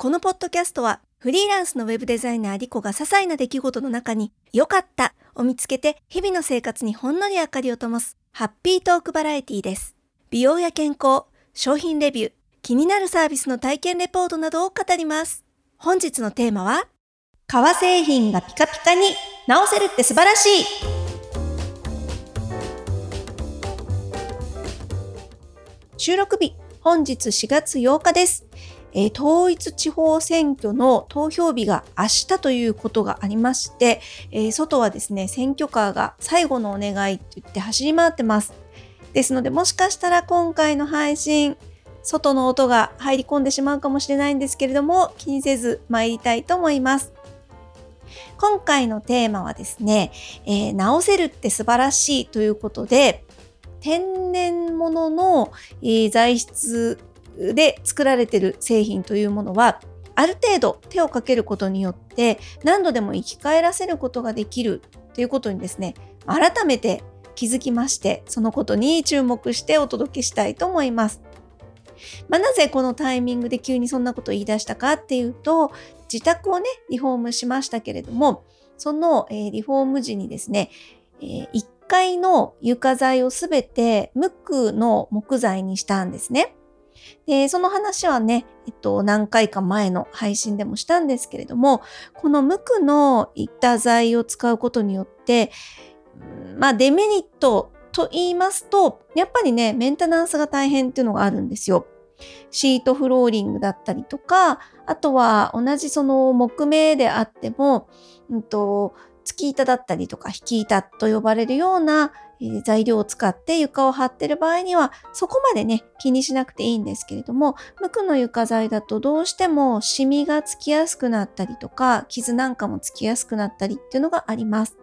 このポッドキャストはフリーランスのウェブデザイナーリコが些細な出来事の中に良かったを見つけて日々の生活にほんのり明かりを灯すハッピートークバラエティです。美容や健康、商品レビュー、気になるサービスの体験レポートなどを語ります。本日のテーマは革製品がピカピカに直せるって素晴らしい収録日本日4月8日です。えー、統一地方選挙の投票日が明日ということがありまして、えー、外はですね、選挙カーが最後のお願いと言って走り回ってます。ですので、もしかしたら今回の配信、外の音が入り込んでしまうかもしれないんですけれども、気にせず参りたいと思います。今回のテーマはですね、えー、直せるって素晴らしいということで、天然物の、えー、材質で作られてる製品というものはある程度手をかけることによって何度でも生き返らせることができるということにですね改めて気づきましてそのことに注目してお届けしたいと思います。まあ、なぜこのタイミングで急にそんなことを言い出したかっていうと自宅をねリフォームしましたけれどもその、えー、リフォーム時にですね、えー、1階の床材をすべて無垢の木材にしたんですね。で、その話はね、えっと、何回か前の配信でもしたんですけれども、この無垢の板材を使うことによって、まあデメリットと言いますと、やっぱりね、メンテナンスが大変っていうのがあるんですよ。シートフローリングだったりとか、あとは同じその木目であっても、うんと、月板だったりとか引き板と呼ばれるようなえ材料を使って床を張ってる場合にはそこまでね気にしなくていいんですけれども無垢の床材だとどうしてもシミがつきやすくなったりとか傷なんかもつきやすくなったりっていうのがあります。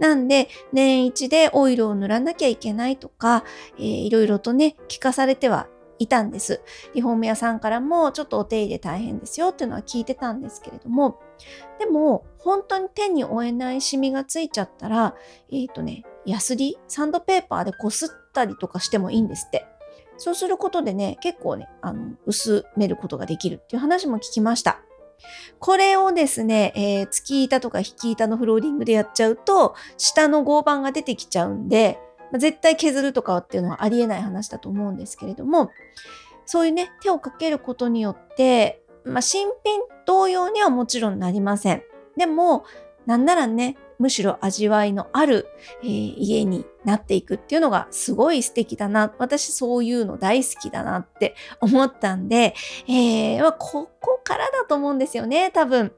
なんで年一でオイルを塗らなきゃいけないとか、えー、いろいろとね聞かされてはいたんです。リフォーム屋さんからもちょっとお手入れ大変ですよっていうのは聞いてたんですけれども、でも本当に手に負えないシミがついちゃったら、えっ、ー、とね、ヤスリ、サンドペーパーでこすったりとかしてもいいんですって。そうすることでね、結構ね、あの、薄めることができるっていう話も聞きました。これをですね、えー、突き板とか引き板のフローリングでやっちゃうと、下の合板が出てきちゃうんで、ま、絶対削るとかっていうのはありえない話だと思うんですけれども、そういうね、手をかけることによって、まあ、新品同様にはもちろんなりません。でも、なんならね、むしろ味わいのある、えー、家になっていくっていうのがすごい素敵だな。私そういうの大好きだなって思ったんで、えー、まあ、ここからだと思うんですよね、多分。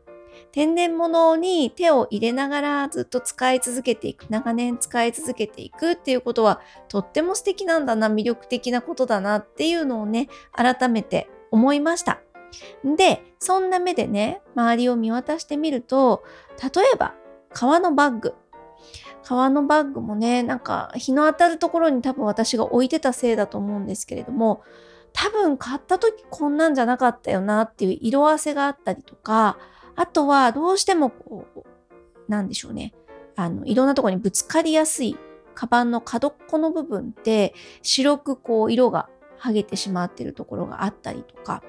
天然物に手を入れながらずっと使い続けていく、長年使い続けていくっていうことはとっても素敵なんだな、魅力的なことだなっていうのをね、改めて思いました。で、そんな目でね、周りを見渡してみると、例えば、革のバッグ。革のバッグもね、なんか日の当たるところに多分私が置いてたせいだと思うんですけれども、多分買った時こんなんじゃなかったよなっていう色あせがあったりとか、あとはどうしてもこう、なんでしょうね。あの、いろんなとこにぶつかりやすいカバンの角っこの部分って白くこう色が剥げてしまってるところがあったりとか、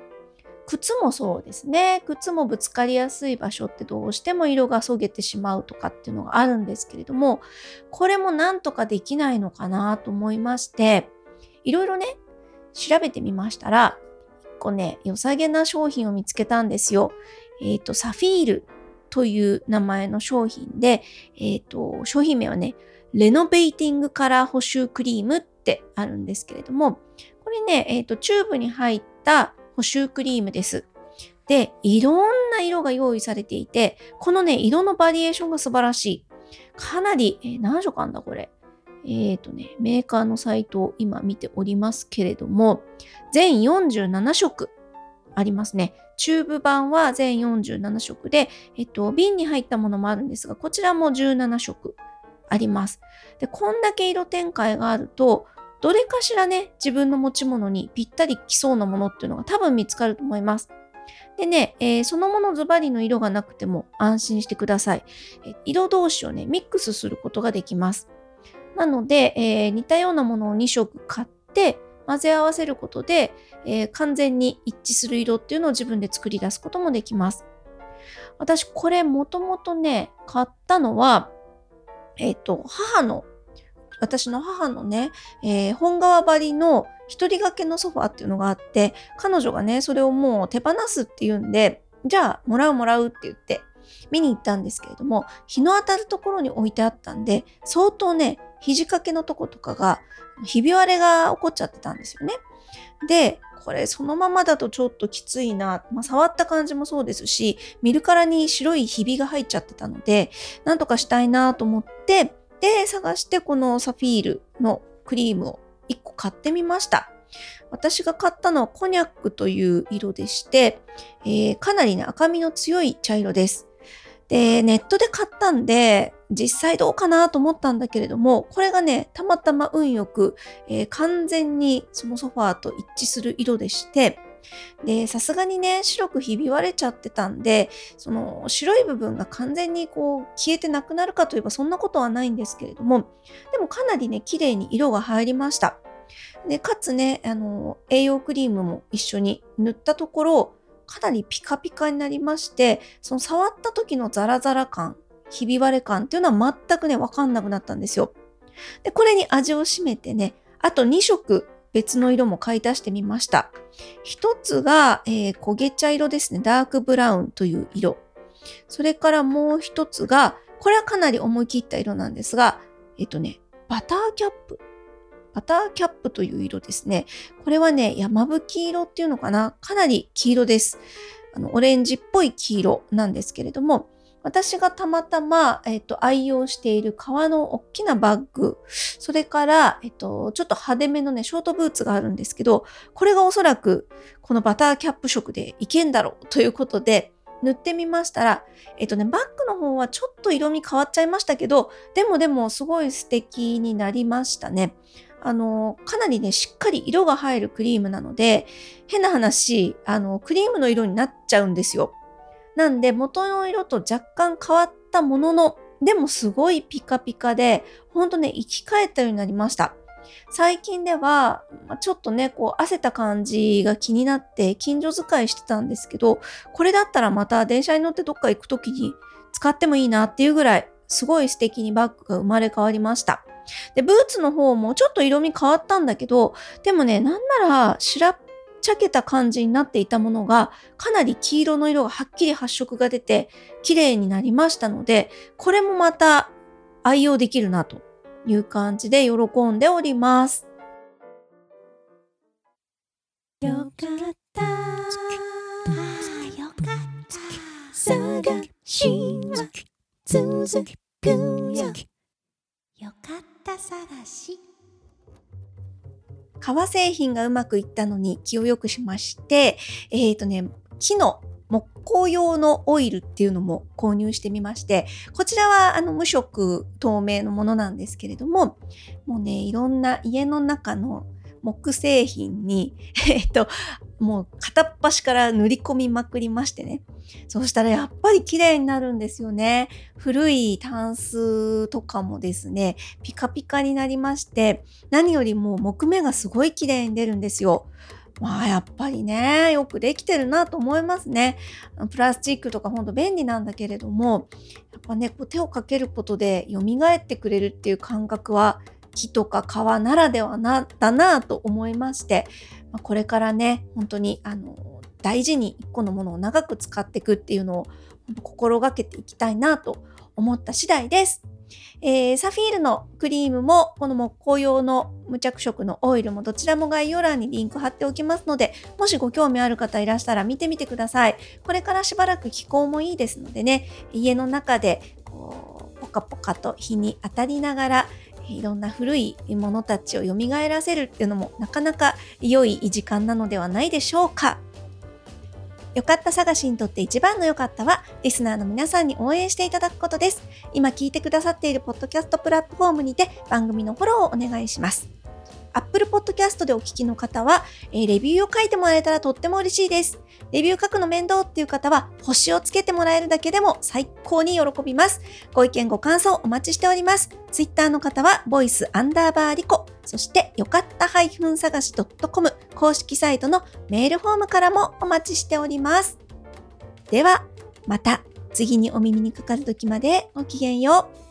靴もそうですね。靴もぶつかりやすい場所ってどうしても色がそげてしまうとかっていうのがあるんですけれども、これもなんとかできないのかなと思いまして、いろいろね、調べてみましたら、1個ね、良さげな商品を見つけたんですよ。えっ、ー、と、サフィールという名前の商品で、えっ、ー、と、商品名はね、レノベイティングカラー補修クリームってあるんですけれども、これね、えっ、ー、と、チューブに入った補修クリームです。で、いろんな色が用意されていて、このね、色のバリエーションが素晴らしい。かなり、えー、何色あんだこれ。えっ、ー、とね、メーカーのサイトを今見ておりますけれども、全47色ありますね。チューブ版は全47色で、えっと、瓶に入ったものもあるんですが、こちらも17色あります。で、こんだけ色展開があると、どれかしらね、自分の持ち物にぴったりきそうなものっていうのが多分見つかると思います。でね、えー、そのものズバリの色がなくても安心してください。え色同士をね、ミックスすることができます。なので、えー、似たようなものを2色買って、混ぜ合わせることで、えー、完全に一致する色っていうのを自分で作り出すこともできます。私これもともとね買ったのはえっ、と母の私の母のね、えー、本革張りの一人掛けのソファーっていうのがあって彼女がねそれをもう手放すっていうんでじゃあもらうもらうって言って見に行ったんですけれども日の当たるところに置いてあったんで相当ね肘掛けのとことかがひび割れが起こっちゃってたんですよね。でこれそのままだとちょっときついな、まあ、触った感じもそうですし見るからに白いひびが入っちゃってたのでなんとかしたいなと思ってで探してこのサフィールのクリームを1個買ってみました。私が買ったのはコニャックという色でして、えー、かなりね赤みの強い茶色です。でネットで買ったんで実際どうかなと思ったんだけれども、これがね、たまたま運よく、えー、完全にそのソファーと一致する色でして、で、さすがにね、白くひび割れちゃってたんで、その白い部分が完全にこう消えてなくなるかといえばそんなことはないんですけれども、でもかなりね、綺麗に色が入りました。で、かつね、あの、栄養クリームも一緒に塗ったところ、かなりピカピカになりまして、その触った時のザラザラ感ひび割れ感っていうのは全くね、わかんなくなったんですよ。で、これに味を占めてね、あと2色別の色も買い足してみました。一つが、えー、焦げ茶色ですね。ダークブラウンという色。それからもう一つが、これはかなり思い切った色なんですが、えっ、ー、とね、バターキャップ。バターキャップという色ですね。これはね、山吹色っていうのかなかなり黄色です。あの、オレンジっぽい黄色なんですけれども、私がたまたま、えっ、と、愛用している革の大きなバッグ、それから、えっ、と、ちょっと派手めのね、ショートブーツがあるんですけど、これがおそらく、このバターキャップ色でいけんだろうということで、塗ってみましたら、えっとね、バッグの方はちょっと色味変わっちゃいましたけど、でもでもすごい素敵になりましたね。あの、かなりね、しっかり色が入るクリームなので、変な話、あの、クリームの色になっちゃうんですよ。なんで元の色と若干変わったものの、でもすごいピカピカで、ほんとね、生き返ったようになりました。最近では、ちょっとね、こう、汗た感じが気になって、近所使いしてたんですけど、これだったらまた電車に乗ってどっか行くときに使ってもいいなっていうぐらい、すごい素敵にバッグが生まれ変わりました。で、ブーツの方もちょっと色味変わったんだけど、でもね、なんなら白っちゃけた感じになっていたものが、かなり黄色の色がはっきり発色が出て、綺麗になりましたので、これもまた愛用できるなという感じで喜んでおります。よかった。よかった。探しは続くよ。よかった探し。革製品がうまくいったのに気を良くしまして、えっ、ー、とね、木の木工用のオイルっていうのも購入してみまして、こちらはあの無色透明のものなんですけれども、もうね、いろんな家の中の木製品に、えっと、もう片っ端から塗り込みまくりましてね。そうしたらやっぱり綺麗になるんですよね。古いタンスとかもですね、ピカピカになりまして、何よりも木目がすごい綺麗に出るんですよ。まあやっぱりね、よくできてるなと思いますね。プラスチックとかほんと便利なんだけれども、やっぱね、こう手をかけることで蘇ってくれるっていう感覚は木とか川ならではなだなと思いまして、ま、これからね本当にあの大事に1個のものを長く使っていくっていうのを心がけていきたいなと思った次第です。えー、サフィールのクリームもこの木工用の無着色のオイルもどちらも概要欄にリンク貼っておきますのでもしご興味ある方いらしたら見てみてくださいこれからしばらく気候もいいですのでね家の中でこうポカポカと日に当たりながらいろんな古いものたちを蘇らせるっていうのもなかなか良い時間なのではないでしょうか。よかった探しにとって一番の良かったは、リスナーの皆さんに応援していただくことです。今聞いてくださっているポッドキャストプラットフォームにて番組のフォローをお願いします。Apple Podcast でお聞きの方は、えー、レビューを書いてもらえたらとっても嬉しいです。レビュー書くの面倒っていう方は、星をつけてもらえるだけでも最高に喜びます。ご意見ご感想お待ちしております。Twitter の方は、ボイスアンダーバーリコ、そしてよかった探し .com 公式サイトのメールフォームからもお待ちしております。では、また次にお耳にかかる時までごきげんよう。